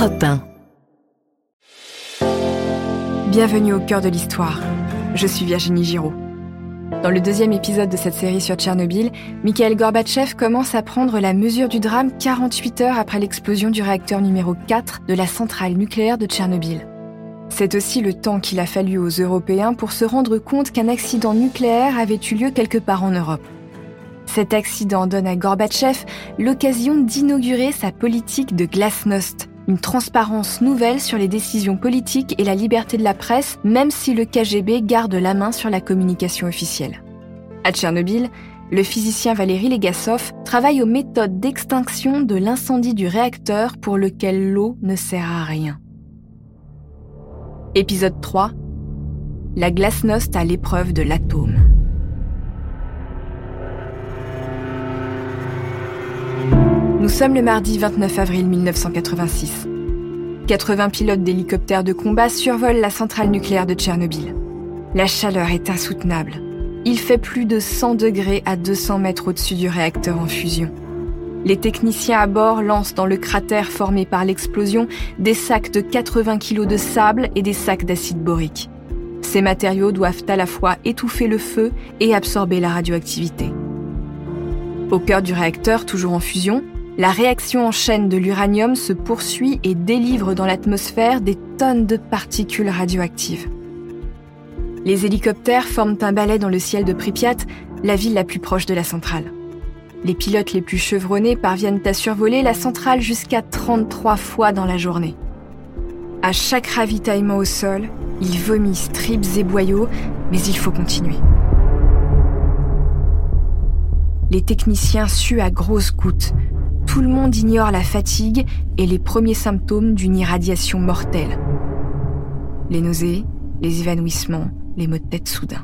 Europe 1. Bienvenue au cœur de l'histoire. Je suis Virginie Giraud. Dans le deuxième épisode de cette série sur Tchernobyl, Mikhail Gorbatchev commence à prendre la mesure du drame 48 heures après l'explosion du réacteur numéro 4 de la centrale nucléaire de Tchernobyl. C'est aussi le temps qu'il a fallu aux Européens pour se rendre compte qu'un accident nucléaire avait eu lieu quelque part en Europe. Cet accident donne à Gorbatchev l'occasion d'inaugurer sa politique de glasnost, une transparence nouvelle sur les décisions politiques et la liberté de la presse, même si le KGB garde la main sur la communication officielle. À Tchernobyl, le physicien Valéry Legasov travaille aux méthodes d'extinction de l'incendie du réacteur pour lequel l'eau ne sert à rien. Épisode 3 La glasnost à l'épreuve de l'atome. Nous sommes le mardi 29 avril 1986. 80 pilotes d'hélicoptères de combat survolent la centrale nucléaire de Tchernobyl. La chaleur est insoutenable. Il fait plus de 100 degrés à 200 mètres au-dessus du réacteur en fusion. Les techniciens à bord lancent dans le cratère formé par l'explosion des sacs de 80 kg de sable et des sacs d'acide borique. Ces matériaux doivent à la fois étouffer le feu et absorber la radioactivité. Au cœur du réacteur, toujours en fusion, la réaction en chaîne de l'uranium se poursuit et délivre dans l'atmosphère des tonnes de particules radioactives. Les hélicoptères forment un balai dans le ciel de Pripyat, la ville la plus proche de la centrale. Les pilotes les plus chevronnés parviennent à survoler la centrale jusqu'à 33 fois dans la journée. À chaque ravitaillement au sol, ils vomissent tripes et boyaux, mais il faut continuer. Les techniciens suent à grosses gouttes, tout le monde ignore la fatigue et les premiers symptômes d'une irradiation mortelle. Les nausées, les évanouissements, les maux de tête soudains.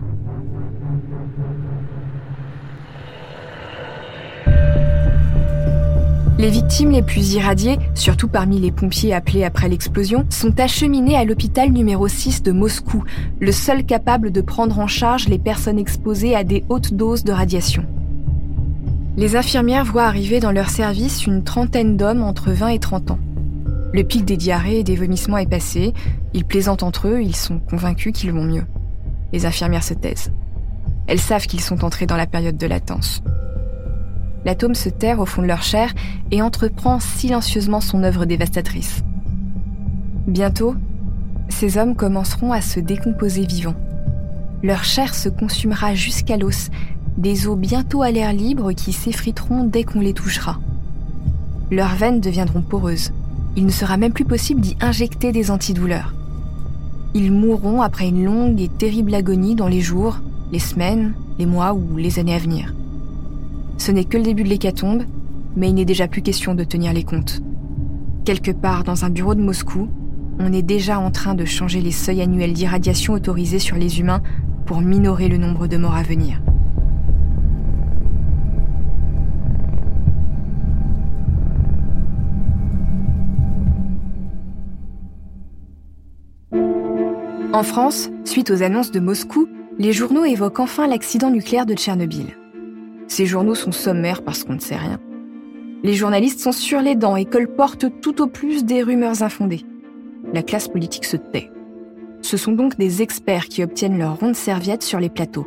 Les victimes les plus irradiées, surtout parmi les pompiers appelés après l'explosion, sont acheminées à l'hôpital numéro 6 de Moscou, le seul capable de prendre en charge les personnes exposées à des hautes doses de radiation. Les infirmières voient arriver dans leur service une trentaine d'hommes entre 20 et 30 ans. Le pic des diarrhées et des vomissements est passé, ils plaisantent entre eux, ils sont convaincus qu'ils vont mieux. Les infirmières se taisent. Elles savent qu'ils sont entrés dans la période de latence. L'atome se terre au fond de leur chair et entreprend silencieusement son œuvre dévastatrice. Bientôt, ces hommes commenceront à se décomposer vivants. Leur chair se consumera jusqu'à l'os des os bientôt à l'air libre qui s'effriteront dès qu'on les touchera. Leurs veines deviendront poreuses. Il ne sera même plus possible d'y injecter des antidouleurs. Ils mourront après une longue et terrible agonie dans les jours, les semaines, les mois ou les années à venir. Ce n'est que le début de l'hécatombe, mais il n'est déjà plus question de tenir les comptes. Quelque part dans un bureau de Moscou, on est déjà en train de changer les seuils annuels d'irradiation autorisés sur les humains pour minorer le nombre de morts à venir. En France, suite aux annonces de Moscou, les journaux évoquent enfin l'accident nucléaire de Tchernobyl. Ces journaux sont sommaires parce qu'on ne sait rien. Les journalistes sont sur les dents et colportent tout au plus des rumeurs infondées. La classe politique se tait. Ce sont donc des experts qui obtiennent leur ronde serviette sur les plateaux.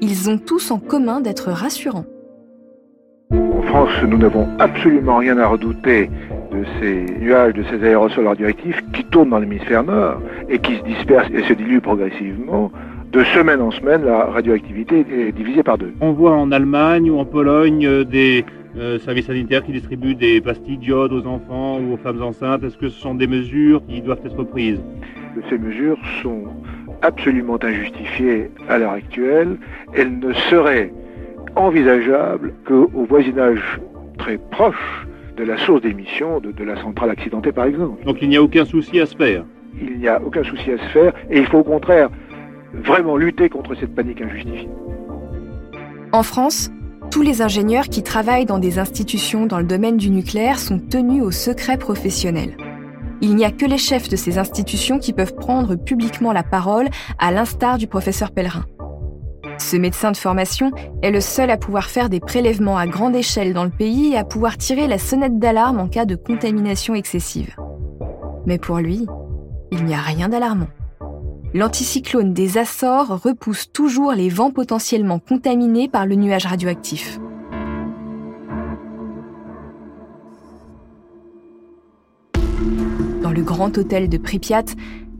Ils ont tous en commun d'être rassurants. En France, nous n'avons absolument rien à redouter de ces nuages, de ces aérosols radioactifs qui tournent dans l'hémisphère nord et qui se dispersent et se diluent progressivement. De semaine en semaine, la radioactivité est divisée par deux. On voit en Allemagne ou en Pologne euh, des euh, services sanitaires qui distribuent des pastilles d'iode aux enfants ou aux femmes enceintes. Est-ce que ce sont des mesures qui doivent être prises? Ces mesures sont absolument injustifiées à l'heure actuelle. Elles ne seraient envisageables qu'au voisinage très proche de la source d'émission de, de, la centrale accidentée, par exemple. Donc il n'y a aucun souci à se faire Il n'y a aucun souci à se faire et il faut au contraire vraiment lutter contre cette panique injustifiée. En France, tous les ingénieurs qui travaillent dans des institutions dans le domaine du nucléaire sont tenus au secret professionnel. Il n'y a que les chefs de ces institutions qui peuvent prendre publiquement la parole, à l'instar du professeur Pellerin. Ce médecin de formation est le seul à pouvoir faire des prélèvements à grande échelle dans le pays et à pouvoir tirer la sonnette d'alarme en cas de contamination excessive. Mais pour lui, il n'y a rien d'alarmant. L'anticyclone des Açores repousse toujours les vents potentiellement contaminés par le nuage radioactif. Le grand hôtel de Pripyat,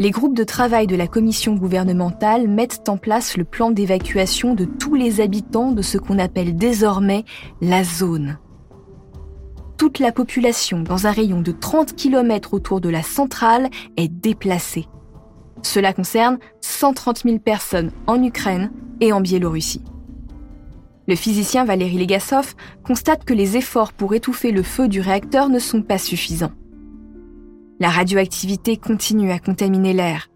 les groupes de travail de la commission gouvernementale mettent en place le plan d'évacuation de tous les habitants de ce qu'on appelle désormais la zone. Toute la population dans un rayon de 30 km autour de la centrale est déplacée. Cela concerne 130 000 personnes en Ukraine et en Biélorussie. Le physicien Valéry Legasov constate que les efforts pour étouffer le feu du réacteur ne sont pas suffisants. La radioactivité continue à contaminer l'air.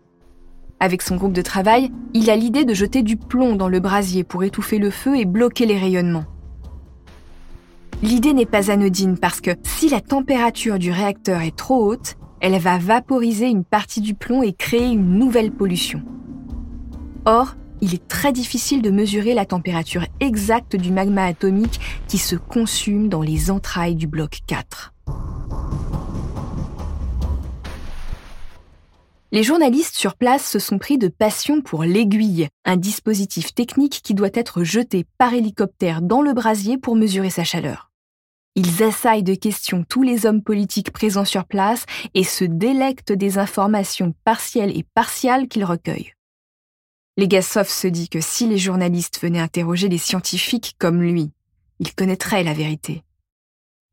Avec son groupe de travail, il a l'idée de jeter du plomb dans le brasier pour étouffer le feu et bloquer les rayonnements. L'idée n'est pas anodine parce que si la température du réacteur est trop haute, elle va vaporiser une partie du plomb et créer une nouvelle pollution. Or, il est très difficile de mesurer la température exacte du magma atomique qui se consume dans les entrailles du bloc 4. Les journalistes sur place se sont pris de passion pour l'aiguille, un dispositif technique qui doit être jeté par hélicoptère dans le brasier pour mesurer sa chaleur. Ils assaillent de questions tous les hommes politiques présents sur place et se délectent des informations partielles et partiales qu'ils recueillent. Legasov se dit que si les journalistes venaient interroger les scientifiques comme lui, ils connaîtraient la vérité.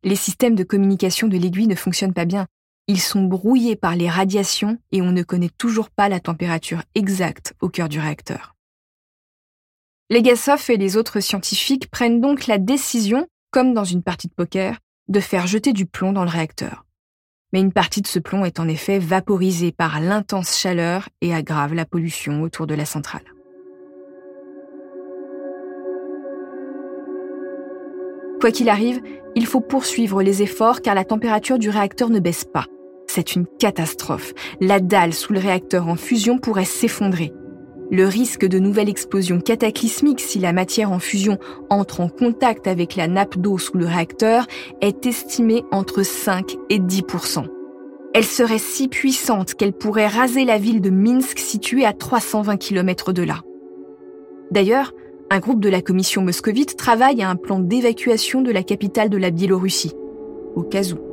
Les systèmes de communication de l'aiguille ne fonctionnent pas bien, ils sont brouillés par les radiations et on ne connaît toujours pas la température exacte au cœur du réacteur. Legasov et les autres scientifiques prennent donc la décision, comme dans une partie de poker, de faire jeter du plomb dans le réacteur. Mais une partie de ce plomb est en effet vaporisée par l'intense chaleur et aggrave la pollution autour de la centrale. Quoi qu'il arrive, il faut poursuivre les efforts car la température du réacteur ne baisse pas. C'est une catastrophe. La dalle sous le réacteur en fusion pourrait s'effondrer. Le risque de nouvelle explosion cataclysmique si la matière en fusion entre en contact avec la nappe d'eau sous le réacteur est estimé entre 5 et 10% Elle serait si puissante qu'elle pourrait raser la ville de Minsk située à 320 km de là. D'ailleurs, un groupe de la commission moscovite travaille à un plan d'évacuation de la capitale de la Biélorussie, au cas où.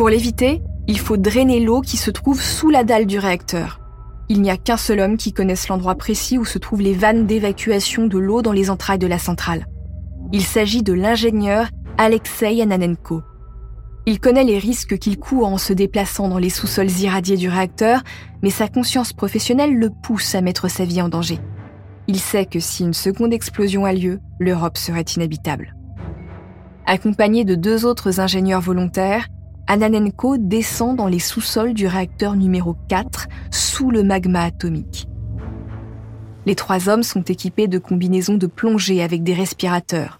Pour l'éviter, il faut drainer l'eau qui se trouve sous la dalle du réacteur. Il n'y a qu'un seul homme qui connaisse l'endroit précis où se trouvent les vannes d'évacuation de l'eau dans les entrailles de la centrale. Il s'agit de l'ingénieur Alexei Ananenko. Il connaît les risques qu'il court en se déplaçant dans les sous-sols irradiés du réacteur, mais sa conscience professionnelle le pousse à mettre sa vie en danger. Il sait que si une seconde explosion a lieu, l'Europe serait inhabitable. Accompagné de deux autres ingénieurs volontaires, Ananenko descend dans les sous-sols du réacteur numéro 4 sous le magma atomique. Les trois hommes sont équipés de combinaisons de plongée avec des respirateurs.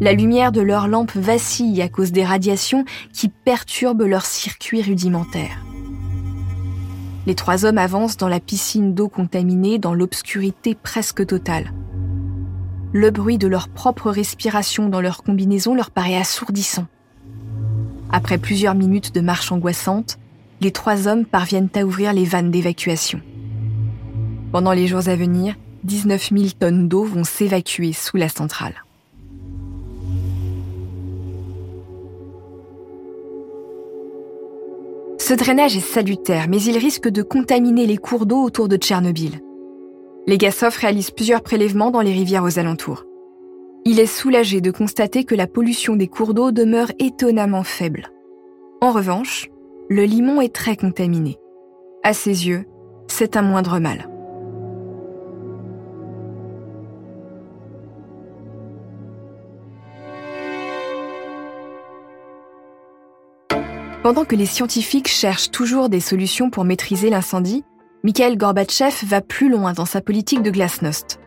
La lumière de leurs lampes vacille à cause des radiations qui perturbent leur circuit rudimentaire. Les trois hommes avancent dans la piscine d'eau contaminée dans l'obscurité presque totale. Le bruit de leur propre respiration dans leur combinaison leur paraît assourdissant. Après plusieurs minutes de marche angoissante, les trois hommes parviennent à ouvrir les vannes d'évacuation. Pendant les jours à venir, 19 000 tonnes d'eau vont s'évacuer sous la centrale. Ce drainage est salutaire, mais il risque de contaminer les cours d'eau autour de Tchernobyl. Les Gassov réalisent plusieurs prélèvements dans les rivières aux alentours. Il est soulagé de constater que la pollution des cours d'eau demeure étonnamment faible. En revanche, le limon est très contaminé. À ses yeux, c'est un moindre mal. Pendant que les scientifiques cherchent toujours des solutions pour maîtriser l'incendie, Mikhail Gorbatchev va plus loin dans sa politique de glasnost.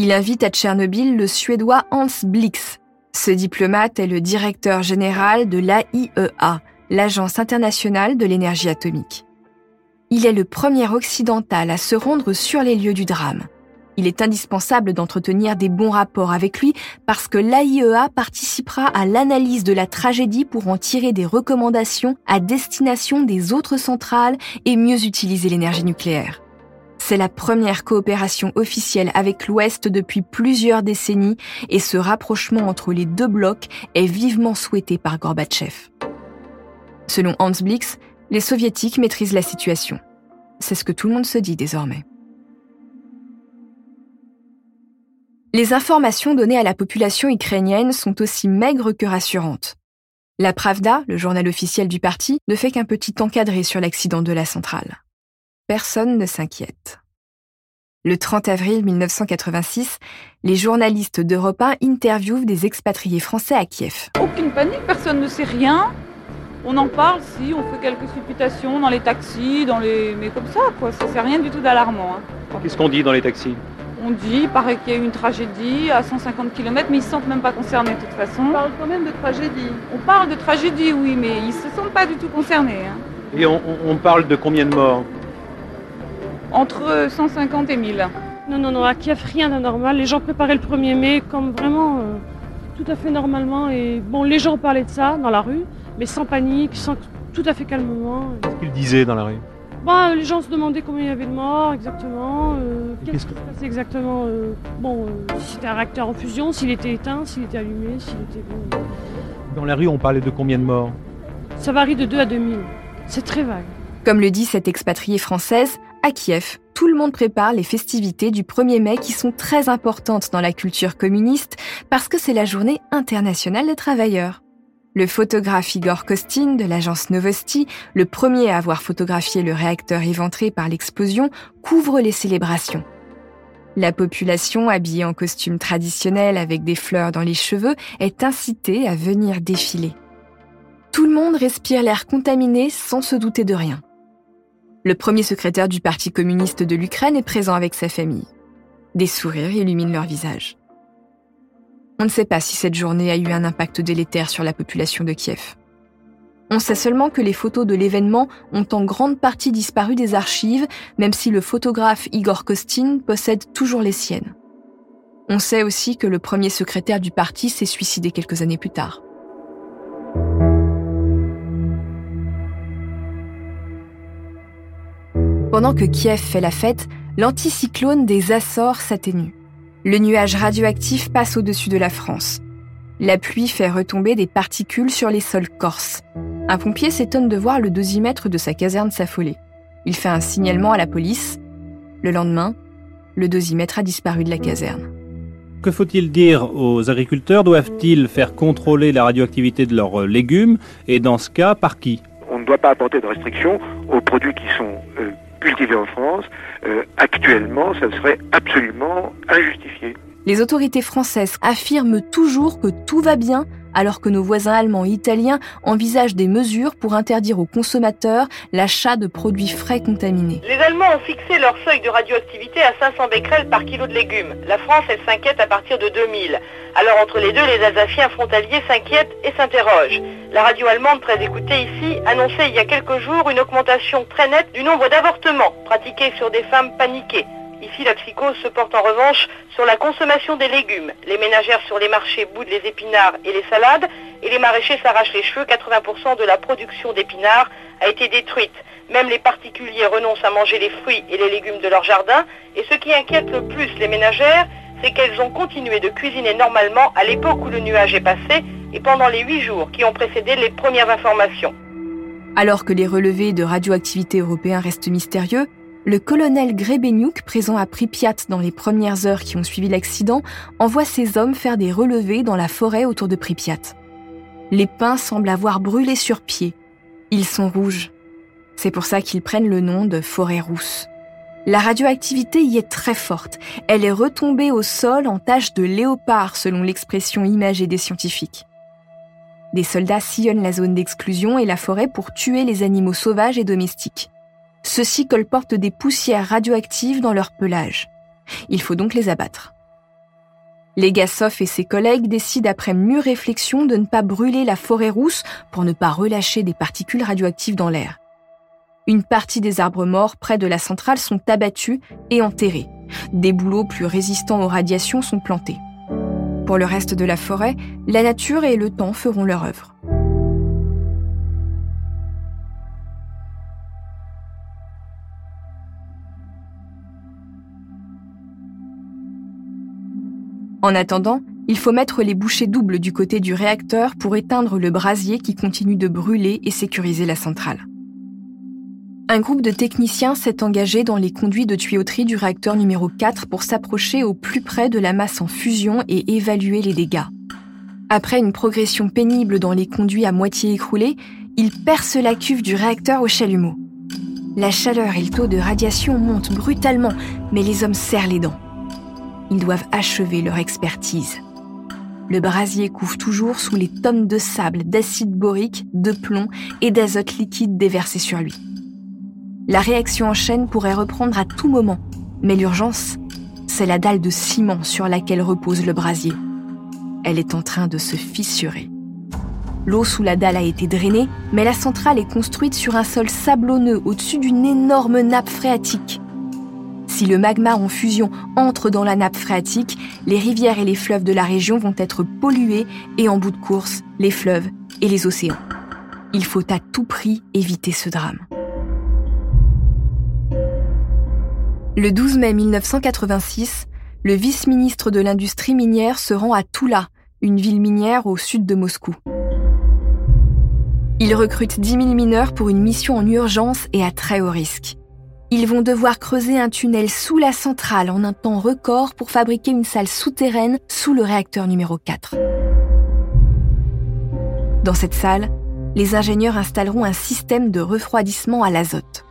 Il invite à Tchernobyl le Suédois Hans Blix. Ce diplomate est le directeur général de l'AIEA, l'Agence internationale de l'énergie atomique. Il est le premier occidental à se rendre sur les lieux du drame. Il est indispensable d'entretenir des bons rapports avec lui parce que l'AIEA participera à l'analyse de la tragédie pour en tirer des recommandations à destination des autres centrales et mieux utiliser l'énergie nucléaire. C'est la première coopération officielle avec l'Ouest depuis plusieurs décennies et ce rapprochement entre les deux blocs est vivement souhaité par Gorbatchev. Selon Hans Blix, les soviétiques maîtrisent la situation. C'est ce que tout le monde se dit désormais. Les informations données à la population ukrainienne sont aussi maigres que rassurantes. La Pravda, le journal officiel du parti, ne fait qu'un petit encadré sur l'accident de la centrale. Personne ne s'inquiète. Le 30 avril 1986, les journalistes d'Europe 1 interviewent des expatriés français à Kiev. Aucune panique, personne ne sait rien. On en parle, si, on fait quelques supputations dans les taxis, dans les... mais comme ça, quoi. Ça, c'est rien du tout d'alarmant. Hein. Qu'est-ce qu'on dit dans les taxis? On dit, il paraît qu'il y a eu une tragédie à 150 km, mais ils ne se sentent même pas concernés de toute façon. On parle quand même de tragédie. On parle de tragédie, oui, mais ils ne se sentent pas du tout concernés. Hein. Et on, parle de combien de morts? Entre 150 et 1000. Non, non, non, à Kiev, rien d'anormal. Les gens préparaient le 1er mai comme vraiment euh, tout à fait normalement. Et bon, les gens parlaient de ça dans la rue, mais sans panique, sans, tout à fait calmement. Qu'est-ce qu'ils disaient dans la rue? Bah, les gens se demandaient combien il y avait de morts exactement, euh, qu'est-ce qui se passait exactement, euh, bon, euh, si c'était un réacteur en fusion, s'il était éteint, s'il était allumé, s'il était... Bon, Dans la rue, on parlait de combien de morts? Ça varie de 2 à 2000. C'est très vague. Comme le dit cette expatriée française, à Kiev, tout le monde prépare les festivités du 1er mai qui sont très importantes dans la culture communiste parce que c'est la journée internationale des travailleurs. Le photographe Igor Kostin de l'agence Novosti, le premier à avoir photographié le réacteur éventré par l'explosion, couvre les célébrations. La population, habillée en costume traditionnel avec des fleurs dans les cheveux, est incitée à venir défiler. Tout le monde respire l'air contaminé sans se douter de rien. Le premier secrétaire du Parti communiste de l'Ukraine est présent avec sa famille. Des sourires illuminent leur visage. On ne sait pas si cette journée a eu un impact délétère sur la population de Kiev. On sait seulement que les photos de l'événement ont en grande partie disparu des archives, même si le photographe Igor Kostin possède toujours les siennes. On sait aussi que le premier secrétaire du parti s'est suicidé quelques années plus tard. Pendant que Kiev fait la fête, l'anticyclone des Açores s'atténue. Le nuage radioactif passe au-dessus de la France. La pluie fait retomber des particules sur les sols corses. Un pompier s'étonne de voir le dosimètre de sa caserne s'affoler. Il fait un signalement à la police. Le lendemain, le dosimètre a disparu de la caserne. Que faut-il dire aux agriculteurs? Doivent-ils faire contrôler la radioactivité de leurs légumes? Et dans ce cas, par qui? On ne doit pas apporter de restrictions aux produits qui sont euh, cultivés en France, euh, actuellement, ça serait absolument injustifié. Les autorités françaises affirment toujours que tout va bien alors que nos voisins allemands et italiens envisagent des mesures pour interdire aux consommateurs l'achat de produits frais contaminés. Les Allemands ont fixé leur seuil de radioactivité à 500 becquerels par kilo de légumes. La France, elle s'inquiète à partir de 2000. Alors entre les deux, les Alsaciens frontaliers s'inquiètent et s'interrogent. La radio allemande, très écoutée ici, annonçait il y a quelques jours une augmentation très nette du nombre d'avortements pratiqués sur des femmes paniquées. Ici, la psychose se porte en revanche sur la consommation des légumes. Les ménagères sur les marchés boudent les épinards et les salades, et les maraîchers s'arrachent les cheveux. 80% de la production d'épinards a été détruite. Même les particuliers renoncent à manger les fruits et les légumes de leur jardin. Et ce qui inquiète le plus les ménagères, c'est qu'elles ont continué de cuisiner normalement à l'époque où le nuage est passé et pendant les huit jours qui ont précédé les premières informations. Alors que les relevés de radioactivité européens restent mystérieux, le colonel Grebenyuk, présent à Pripyat dans les premières heures qui ont suivi l'accident, envoie ses hommes faire des relevés dans la forêt autour de Pripyat. Les pins semblent avoir brûlé sur pied. Ils sont rouges. C'est pour ça qu'ils prennent le nom de forêt rousse. La radioactivité y est très forte. Elle est retombée au sol en tache de léopard, selon l'expression imagée des scientifiques. Des soldats sillonnent la zone d'exclusion et la forêt pour tuer les animaux sauvages et domestiques. Ceux-ci colportent des poussières radioactives dans leur pelage. Il faut donc les abattre. Legasov et ses collègues décident après mûre réflexion de ne pas brûler la forêt rousse pour ne pas relâcher des particules radioactives dans l'air. Une partie des arbres morts près de la centrale sont abattus et enterrés. Des bouleaux plus résistants aux radiations sont plantés. Pour le reste de la forêt, la nature et le temps feront leur œuvre. En attendant, il faut mettre les bouchées doubles du côté du réacteur pour éteindre le brasier qui continue de brûler et sécuriser la centrale. Un groupe de techniciens s'est engagé dans les conduits de tuyauterie du réacteur numéro 4 pour s'approcher au plus près de la masse en fusion et évaluer les dégâts. Après une progression pénible dans les conduits à moitié écroulés, ils percent la cuve du réacteur au chalumeau. La chaleur et le taux de radiation montent brutalement, mais les hommes serrent les dents. Ils doivent achever leur expertise. Le brasier couvre toujours sous les tonnes de sable, d'acide borique, de plomb et d'azote liquide déversés sur lui. La réaction en chaîne pourrait reprendre à tout moment, mais l'urgence, c'est la dalle de ciment sur laquelle repose le brasier. Elle est en train de se fissurer. L'eau sous la dalle a été drainée, mais la centrale est construite sur un sol sablonneux au-dessus d'une énorme nappe phréatique. Si le magma en fusion entre dans la nappe phréatique, les rivières et les fleuves de la région vont être pollués et en bout de course, les fleuves et les océans. Il faut à tout prix éviter ce drame. Le 12 mai 1986, le vice-ministre de l'industrie minière se rend à Toula, une ville minière au sud de Moscou. Il recrute 10 000 mineurs pour une mission en urgence et à très haut risque. Ils vont devoir creuser un tunnel sous la centrale en un temps record pour fabriquer une salle souterraine sous le réacteur numéro 4. Dans cette salle, les ingénieurs installeront un système de refroidissement à l'azote.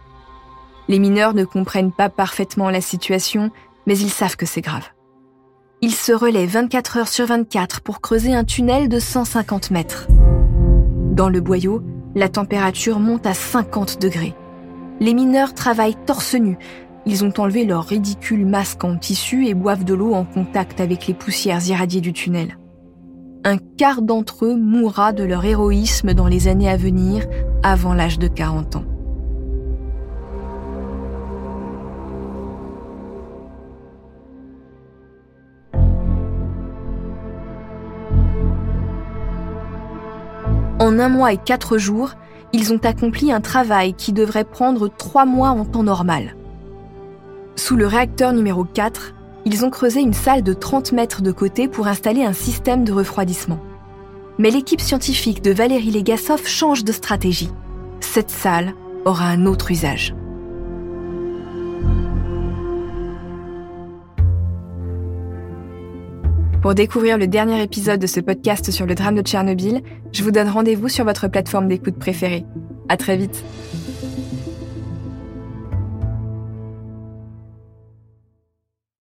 Les mineurs ne comprennent pas parfaitement la situation, mais ils savent que c'est grave. Ils se relaient 24 heures sur 24 pour creuser un tunnel de 150 mètres. Dans le boyau, la température monte à 50 degrés les mineurs travaillent torse nu. Ils ont enlevé leur ridicule masque en tissu et boivent de l'eau en contact avec les poussières irradiées du tunnel. Un quart d'entre eux mourra de leur héroïsme dans les années à venir, avant l'âge de 40 ans. En un mois et quatre jours, ils ont accompli un travail qui devrait prendre trois mois en temps normal. Sous le réacteur numéro 4, ils ont creusé une salle de 30 mètres de côté pour installer un système de refroidissement. Mais l'équipe scientifique de Valérie Legasov change de stratégie. Cette salle aura un autre usage. Pour découvrir le dernier épisode de ce podcast sur le drame de Tchernobyl, je vous donne rendez-vous sur votre plateforme d'écoute préférée. À très vite.